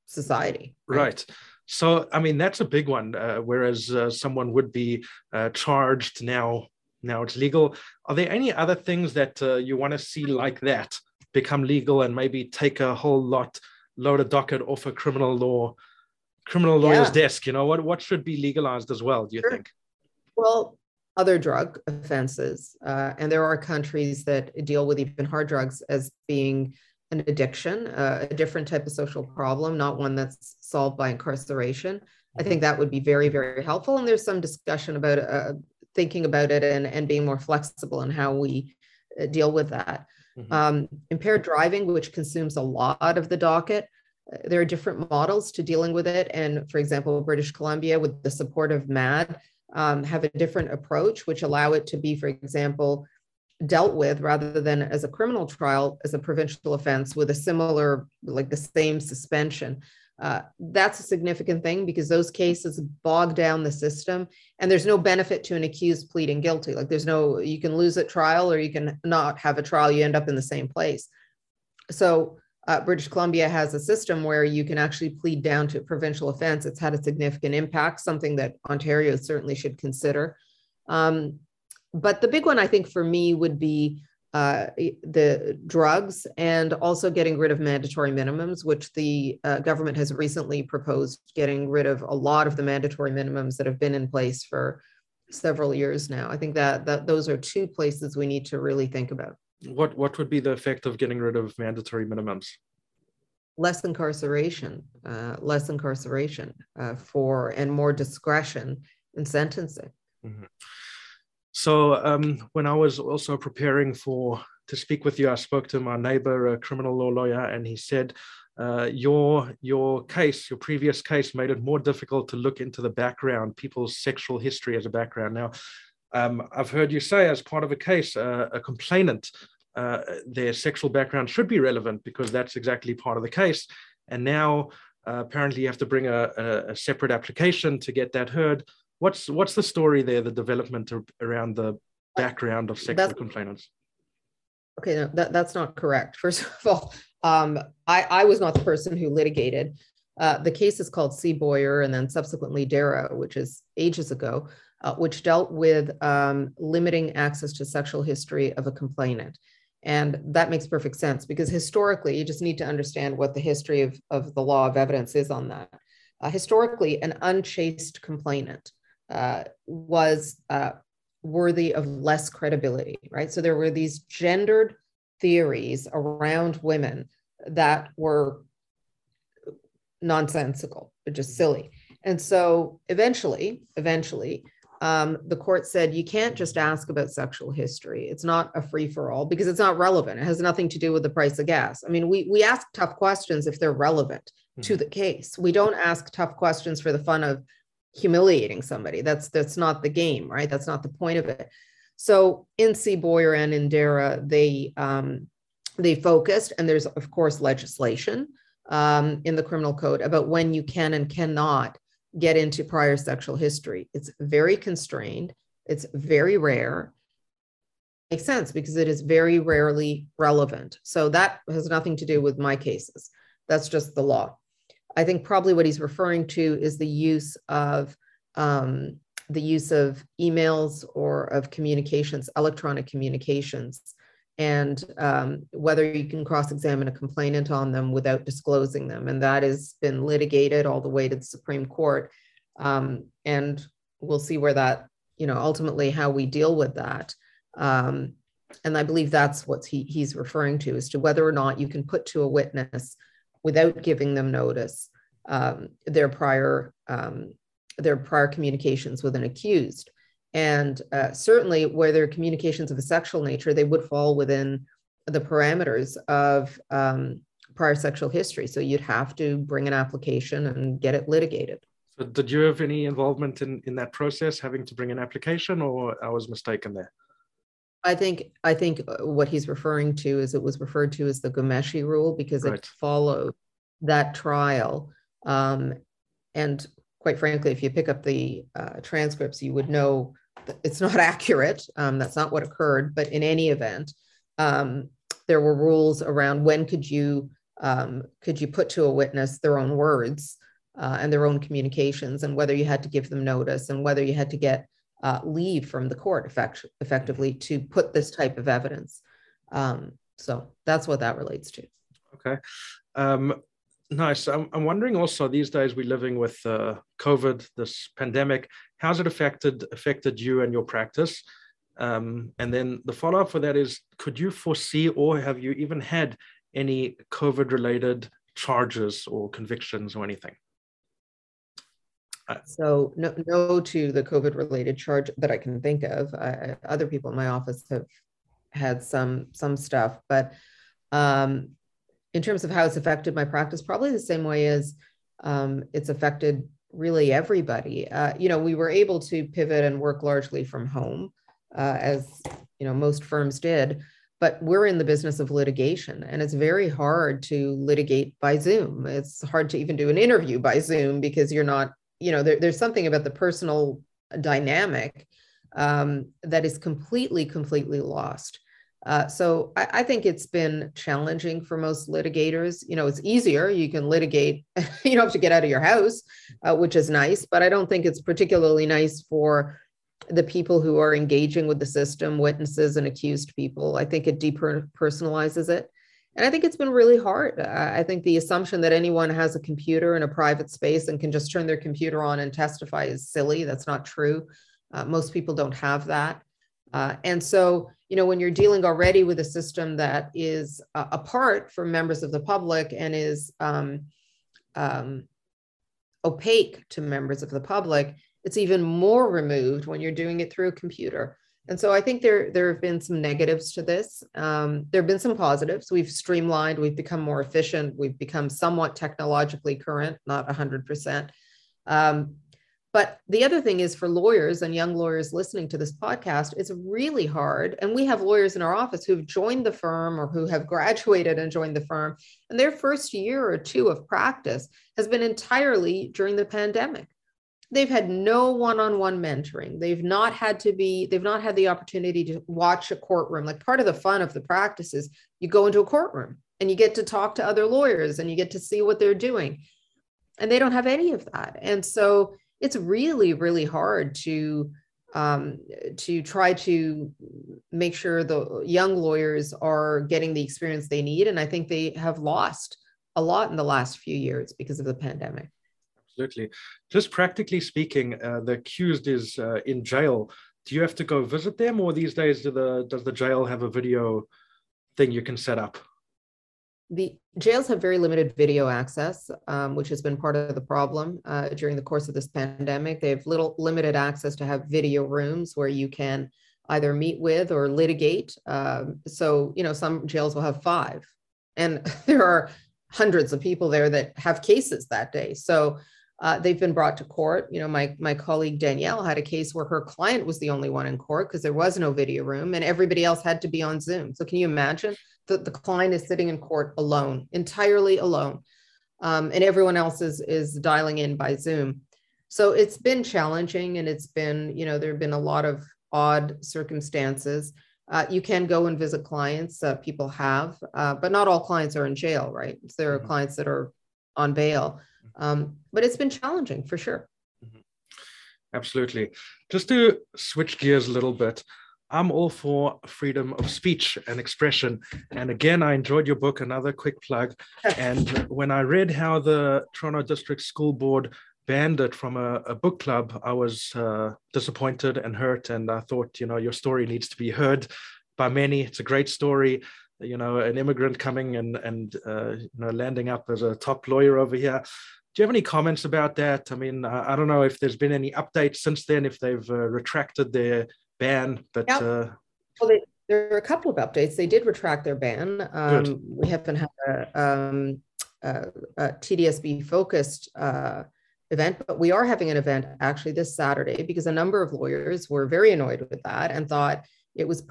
society. right. right. So, I mean, that's a big one. Uh, whereas uh, someone would be uh, charged now, now it's legal. Are there any other things that uh, you want to see like that become legal and maybe take a whole lot load a docket off a criminal law, criminal lawyer's yeah. desk? You know, what what should be legalized as well? Do you sure. think? Well, other drug offenses, uh, and there are countries that deal with even hard drugs as being an addiction, uh, a different type of social problem, not one that's solved by incarceration. I think that would be very, very helpful. And there's some discussion about uh, thinking about it and, and being more flexible in how we uh, deal with that. Mm-hmm. Um, impaired driving, which consumes a lot of the docket, uh, there are different models to dealing with it. And for example, British Columbia, with the support of MADD, um, have a different approach, which allow it to be, for example, dealt with rather than as a criminal trial as a provincial offense with a similar like the same suspension. Uh, that's a significant thing because those cases bog down the system and there's no benefit to an accused pleading guilty. Like there's no you can lose at trial or you can not have a trial you end up in the same place. So uh, british columbia has a system where you can actually plead down to a provincial offense. It's had a significant impact something that ontario certainly should consider. Um, but the big one I think for me would be uh, the drugs and also getting rid of mandatory minimums, which the uh, government has recently proposed getting rid of a lot of the mandatory minimums that have been in place for several years now. I think that that those are two places we need to really think about. What what would be the effect of getting rid of mandatory minimums? Less incarceration, uh, less incarceration uh, for and more discretion in sentencing. Mm-hmm. So um, when I was also preparing for to speak with you, I spoke to my neighbor, a criminal law lawyer, and he said uh, your your case, your previous case, made it more difficult to look into the background, people's sexual history as a background. Now, um, I've heard you say, as part of a case, uh, a complainant, uh, their sexual background should be relevant because that's exactly part of the case. And now, uh, apparently, you have to bring a, a, a, separate application to get that heard. What's what's the story there? The development around the background of sexual that's, complainants. Okay, no, that, that's not correct. [laughs] First of all, um, I, I was not the person who litigated. Uh, the case is called Seaboyer and then subsequently Darrach, which is ages ago, uh, which dealt with um, limiting access to sexual history of a complainant. And that makes perfect sense because historically, you just need to understand what the history of, of the law of evidence is on that. Uh, historically, an unchaste complainant uh, was uh, worthy of less credibility, right? So there were these gendered theories around women that were nonsensical, just silly. And so eventually, eventually, um, the court said you can't just ask about sexual history. It's not a free for all because it's not relevant. It has nothing to do with the price of gas. I mean, we we ask tough questions if they're relevant mm-hmm. to the case. We don't ask tough questions for the fun of humiliating somebody. That's that's not the game, right? That's not the point of it. So in Seaboyer and in Darrach, they um, they focused, and there's of course legislation um, in the criminal code about when you can and cannot get into prior sexual history. It's very constrained. It's very rare. Makes sense because it is very rarely relevant. So that has nothing to do with my cases. That's just the law. I think probably what he's referring to is the use of um, the use of emails or of communications, electronic communications, and um, whether you can cross-examine a complainant on them without disclosing them. And that has been litigated all the way to the Supreme Court. Um, and we'll see where that, you know, ultimately how we deal with that. Um, and I believe that's what he, he's referring to as to whether or not you can put to a witness without giving them notice um, their prior um, their prior communications with an accused. And uh, certainly, where there are communications of a sexual nature, they would fall within the parameters of um, prior sexual history. So you'd have to bring an application and get it litigated. So did you have any involvement in, in that process, having to bring an application, or I was mistaken there? I think I think uh, what he's referring to is it was referred to as the Ghomeshi rule because right. it followed that trial. Um, and quite frankly, if you pick up the uh, transcripts, you would know it's not [laughs] accurate. Um, that's not what occurred. But in any event, um, there were rules around when could you um, could you put to a witness their own words uh, and their own communications, and whether you had to give them notice, and whether you had to get uh, leave from the court effect- effectively to put this type of evidence. Um, so that's what that relates to. Okay. Um, Nice. I'm, I'm wondering also these days we're living with uh, COVID, this pandemic. How's it affected affected you and your practice? Um, and then the follow up for that is, could you foresee or have you even had any COVID related charges or convictions or anything? Uh, so no, no to the COVID related charge that I can think of. I, other people in my office have had some some stuff, but um, in terms of how it's affected my practice, probably the same way as um, it's affected really everybody. Uh, you know, we were able to pivot and work largely from home, uh, as you know most firms did. But we're in the business of litigation, and it's very hard to litigate by Zoom. It's hard to even do an interview by Zoom because you're not, you know, there, there's something about the personal dynamic um, that is completely, completely lost. Uh, so I, I, think it's been challenging for most litigators. You know, it's easier. You can litigate. [laughs] you don't have to get out of your house, uh, which is nice. But I don't think it's particularly nice for the people who are engaging with the system, witnesses and accused people. I think it depersonalizes it. And I think it's been really hard. I think the assumption that anyone has a computer in a private space and can just turn their computer on and testify is silly. That's not true. Uh, most people don't have that. Uh, and so, you know, when you're dealing already with a system that is uh, apart from members of the public and is um, um, opaque to members of the public, it's even more removed when you're doing it through a computer. And so I think there, there have been some negatives to this. Um, there have been some positives. We've streamlined, we've become more efficient, we've become somewhat technologically current, not 100%. Um, but the other thing is for lawyers and young lawyers listening to this podcast, it's really hard. And we have lawyers in our office who've joined the firm or who have graduated and joined the firm. And their first year or two of practice has been entirely during the pandemic they've had no one-on-one mentoring. They've not had to be they've not had the opportunity to watch a courtroom. Like part of the fun of the practice is you go into a courtroom and you get to talk to other lawyers and you get to see what they're doing. And they don't have any of that. And so it's really really hard to um, to try to make sure the young lawyers are getting the experience they need. And i think they have lost a lot in the last few years because of the pandemic absolutely. Just practically speaking, uh, the accused is uh, in jail. Do you have to go visit them, or these days do the does the jail have a video thing you can set up? The jails have very limited video access, um, which has been part of the problem uh, during the course of this pandemic. They have little limited access to have video rooms where you can either meet with or litigate. Um, so, you know, some jails will have five, and [laughs] there are hundreds of people there that have cases that day. So uh, they've been brought to court. You know, my my colleague Danielle had a case where her client was the only one in court because there was no video room and everybody else had to be on Zoom. So can you imagine that the client is sitting in court alone, entirely alone, um, and everyone else is is dialing in by Zoom. So it's been challenging, and it's been you know there have been a lot of odd circumstances. Uh, you can go and visit clients. Uh, people have, uh, but not all clients are in jail, right? So there are mm-hmm. clients that are on bail. Um, but it's been challenging for sure. Mm-hmm. Absolutely. Just to switch gears a little bit, I'm all for freedom of speech and expression. And again, I enjoyed your book, another quick plug. [laughs] and when I read how the Toronto District School Board banned it from a, a book club, I was uh, disappointed and hurt. And I thought, you know, your story needs to be heard by many. It's a great story you know an immigrant coming and and uh, you know landing up as a top lawyer over here do you have any comments about that? I mean, I, I don't know if there's been any updates since then, if they've uh, retracted their ban, but. Yep. Uh, well, they, there are a couple of updates. They did retract their ban. Um, we haven't had a, um, a, a TDSB focused uh, event, but we are having an event actually this Saturday because a number of lawyers were very annoyed with that and thought it was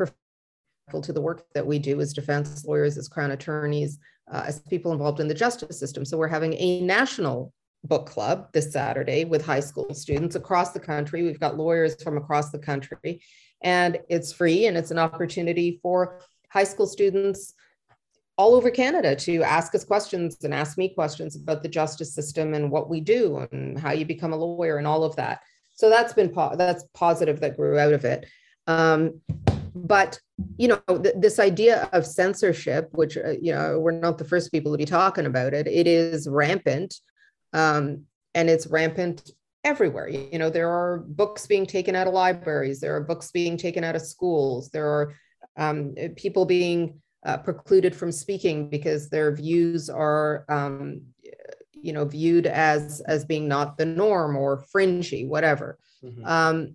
to the work that we do as defense lawyers, as crown attorneys, uh, as people involved in the justice system. So we're having a national book club this Saturday with high school students across the country. We've got lawyers from across the country, and it's free and it's an opportunity for high school students all over Canada to ask us questions and ask me questions about the justice system and what we do and how you become a lawyer and all of that. So that's been po- that's positive that grew out of it. Um, but you know th- this idea of censorship which uh, you know we're not the first people to be talking about it it is rampant um, and it's rampant everywhere you know there are books being taken out of libraries there are books being taken out of schools there are um, people being uh, precluded from speaking because their views are um, you know viewed as as being not the norm or fringy whatever mm-hmm. um,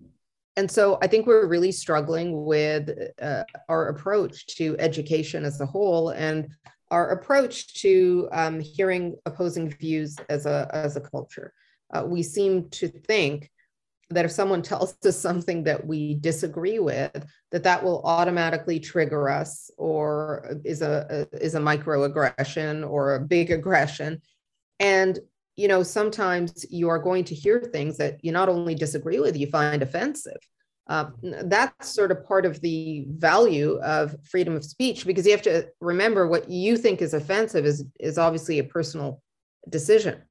and so I think we're really struggling with uh, our approach to education as a whole and our approach to um, hearing opposing views as a, as a culture. Uh, we seem to think that if someone [laughs] tells us something that we disagree with, that that will automatically trigger us or is a, a is a microaggression or a big aggression. And you know, sometimes you are going to hear things that you not only disagree with, you find offensive. Uh, that's sort of part of the value of freedom of speech because you have to remember what you think is offensive is, is obviously a personal decision.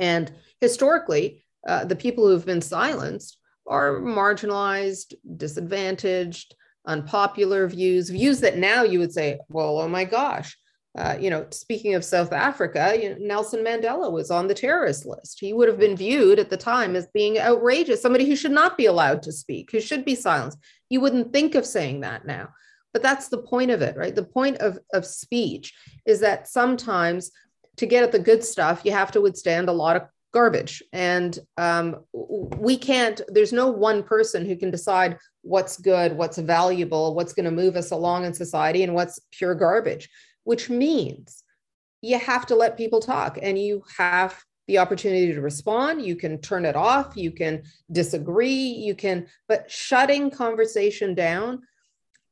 And historically, uh, the people who have been silenced are marginalized, disadvantaged, unpopular views, views that now you would say, well, oh my gosh, Uh, you know, speaking of South Africa, you know, Nelson Mandela was on the terrorist list. He would have been viewed at the time as being outrageous, somebody who should not be allowed to speak, who should be silenced. You wouldn't think of saying that now. But that's the point of it, right? The point of, of speech is that sometimes to get at the good stuff, you have to withstand a lot of garbage. And um, we can't, there's no one person who can decide what's good, what's valuable, what's going to move us along in society, and what's pure garbage, which means you have to let people talk and you have the opportunity to respond. You can turn it off, you can disagree, you can, but shutting conversation down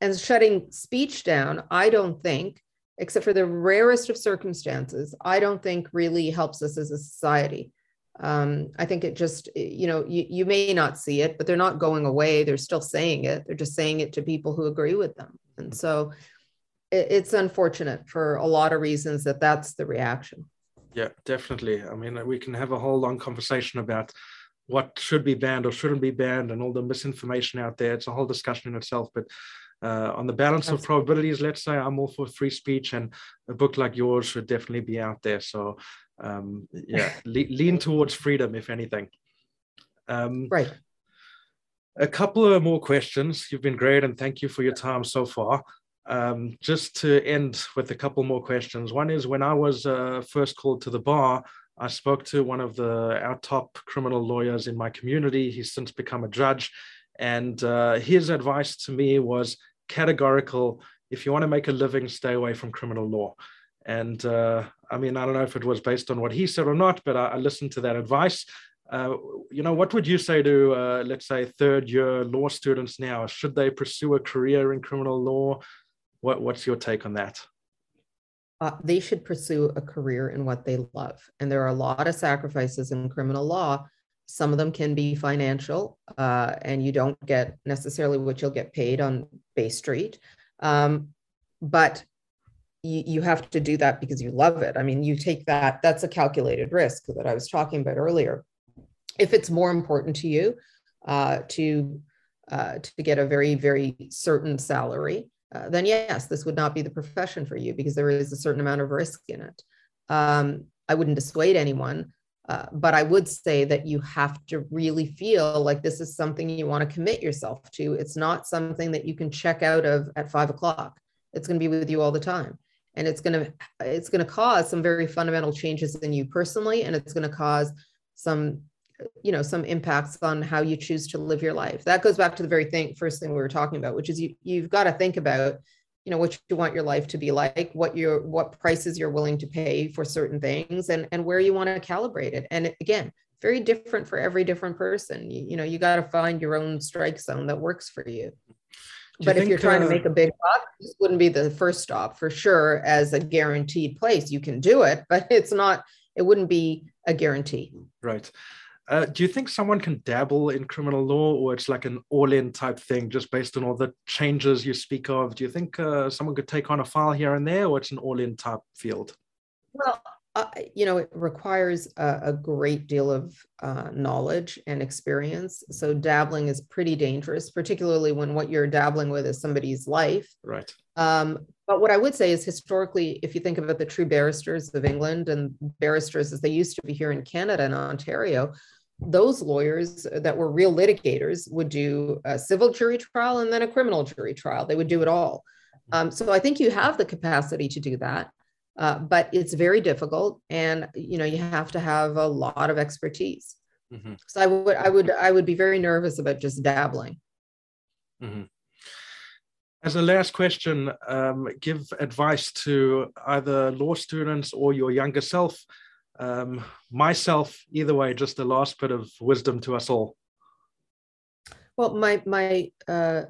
and shutting speech down, I don't think, except for the rarest of circumstances, I don't think really helps us as a society. Um, I think it just, you know, you, you may not see it, but they're not going away. They're still saying it. They're just saying it to people who agree with them. And so it's unfortunate for a lot of reasons that that's the reaction. Yeah, definitely. I mean, we can have a whole long conversation about what should be banned or shouldn't be banned and all the misinformation out there. It's a whole discussion in itself. But uh, on the balance of probabilities, let's say I'm all for free speech, and a book like yours should definitely be out there. So um, yeah, [laughs] le- lean towards freedom, if anything. Um, right. A couple of more questions. You've been great, and thank you for your time so far. Um, just to end with a couple more questions. One is when I was uh, first called to the bar, I spoke to one of the our top criminal lawyers in my community. He's since become a judge, and uh, his advice to me was categorical. If you want to make a living, stay away from criminal law. And uh, I mean, I don't know if it was based on what he said or not, but I, I listened to that advice. Uh, you know, what would you say to, uh, let's say, third year law students now? Should they pursue a career in criminal law? What, what's your take on that? Uh, they should pursue a career in what they love. And there are a lot of sacrifices in criminal law. Some of them can be financial, uh, and you don't get necessarily what you'll get paid on Bay Street. Um, but you, have to do that because you love it. I mean, you take that, that's a calculated risk that I was talking about earlier. If it's more important to you uh, to, uh, to get a very, very certain salary, uh, then yes, this would not be the profession for you because there is a certain amount of risk in it. Um, I wouldn't dissuade anyone, uh, but I would say that you have to really feel like this is something you want to commit yourself to. It's not something that you can check out of at five o'clock. It's going to be with you all the time and it's going to it's going to cause some very fundamental changes in you personally and it's going to cause some you know some impacts on how you choose to live your life that goes back to the very thing first thing we were talking about which is you you've got to think about you know what you want your life to be like what your what prices you're willing to pay for certain things and and where you want to calibrate it and again very different for every different person you, you know you got to find your own strike zone that works for you but if you're trying uh, to make a big buck, this wouldn't be the first stop for sure as a guaranteed place. You can do it, [laughs] but it's not, it wouldn't be a guarantee. Right. Uh, do you think someone can dabble in criminal law or it's like an all in type thing just based on all the changes you speak of? Do you think uh, someone could take on a file here and there or it's an all in type field? Well, uh, you know, it requires a, a great deal of uh, knowledge and experience. So dabbling is pretty dangerous, particularly when what you're dabbling with is somebody's life. Right. Um, but what I would say is historically, if you think about the true barristers of England and barristers as they used to be here in Canada and Ontario, those lawyers that were real litigators would do a civil jury trial and then a criminal jury trial. They would do it all. Um, so I think you have the capacity to do that. Uh, but it's very difficult and you know you have to have a lot of expertise mm-hmm. so i would i would i would be very nervous about just dabbling mm-hmm. as a last question um, give advice to either law students or your younger self um, myself either way just the last bit of wisdom to us all well my my uh,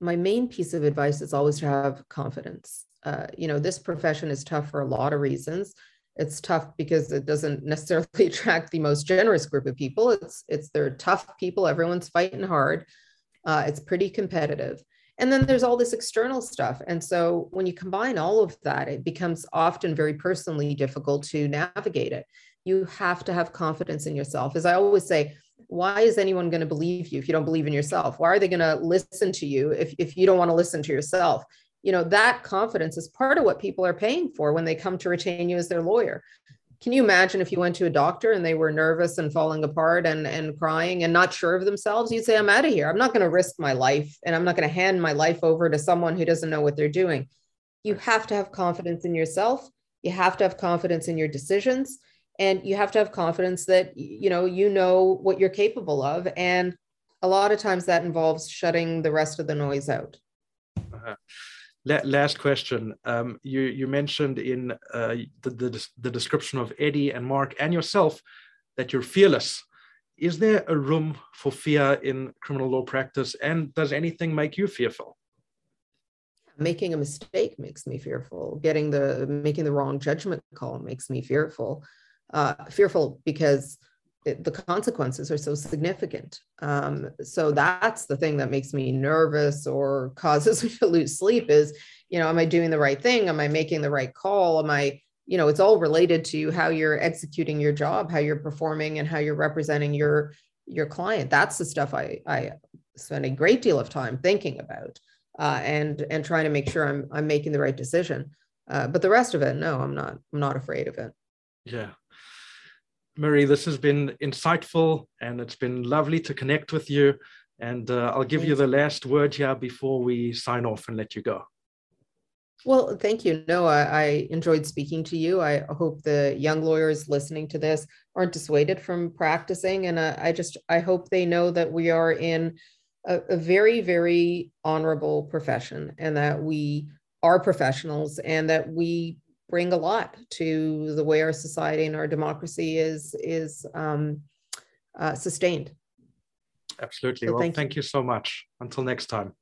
my main piece of advice is always to have confidence uh, you know, this profession is tough for a lot of reasons. It's tough because it doesn't necessarily [laughs] attract the most generous group of people. It's it's they're tough people. Everyone's fighting hard. Uh, it's pretty competitive. And then there's all this external stuff. And so when you combine all of that, it becomes often very personally difficult to navigate it. You have to have confidence in yourself. As I always say, why is anyone going to believe you if you don't believe in yourself? Why are they going to listen to you if, if you don't want to listen to yourself? you know that confidence is part of what people are paying for when they come to retain you as their lawyer can you imagine if you went to a doctor and they were nervous and falling apart and, and crying and not sure of themselves? You'd say i'm out of here. I'm not going to risk my life and i'm not going to hand my life over to someone who doesn't know what they're doing. You have to have confidence in yourself. You have to have confidence in your decisions. And you have to have confidence that you know you know what you're capable of. And a lot of times that involves shutting the rest of the noise out. Uh-huh. Last question. Um, you you mentioned in uh, the, the, the description of eddie and Marc and yourself that you're fearless. Is there a room for fear in criminal law practice? And does anything make you fearful? Making a mistake makes me fearful. Getting the making the wrong judgment call makes me fearful. Uh, fearful because it, the consequences are so significant. Um, so that's the thing that makes me nervous or causes [laughs] me to lose sleep is, you know, am I doing the right thing? Am I making the right call? Am I, you know, it's all related to how you're executing your job, how you're performing and how you're representing your your client. That's the stuff I I spend a great deal of time thinking about uh, and and trying to make sure I'm I'm making the right decision. Uh, but the rest of it, no, I'm not. I'm not afraid of it. Yeah, Marie, this has been insightful and it's been lovely to connect with you. And uh, I'll give you the last word here before we sign off and let you go. Well, thank you. No, I, I, enjoyed speaking to you. I hope the young lawyers listening to this aren't dissuaded from practicing. And uh, I just, I hope they know that we are in a, a very, very honorable profession and that we are professionals and that we bring a lot to the way our society and our democracy is is um, uh, sustained. Absolutely. So well, thank you. thank you so much. Until next time.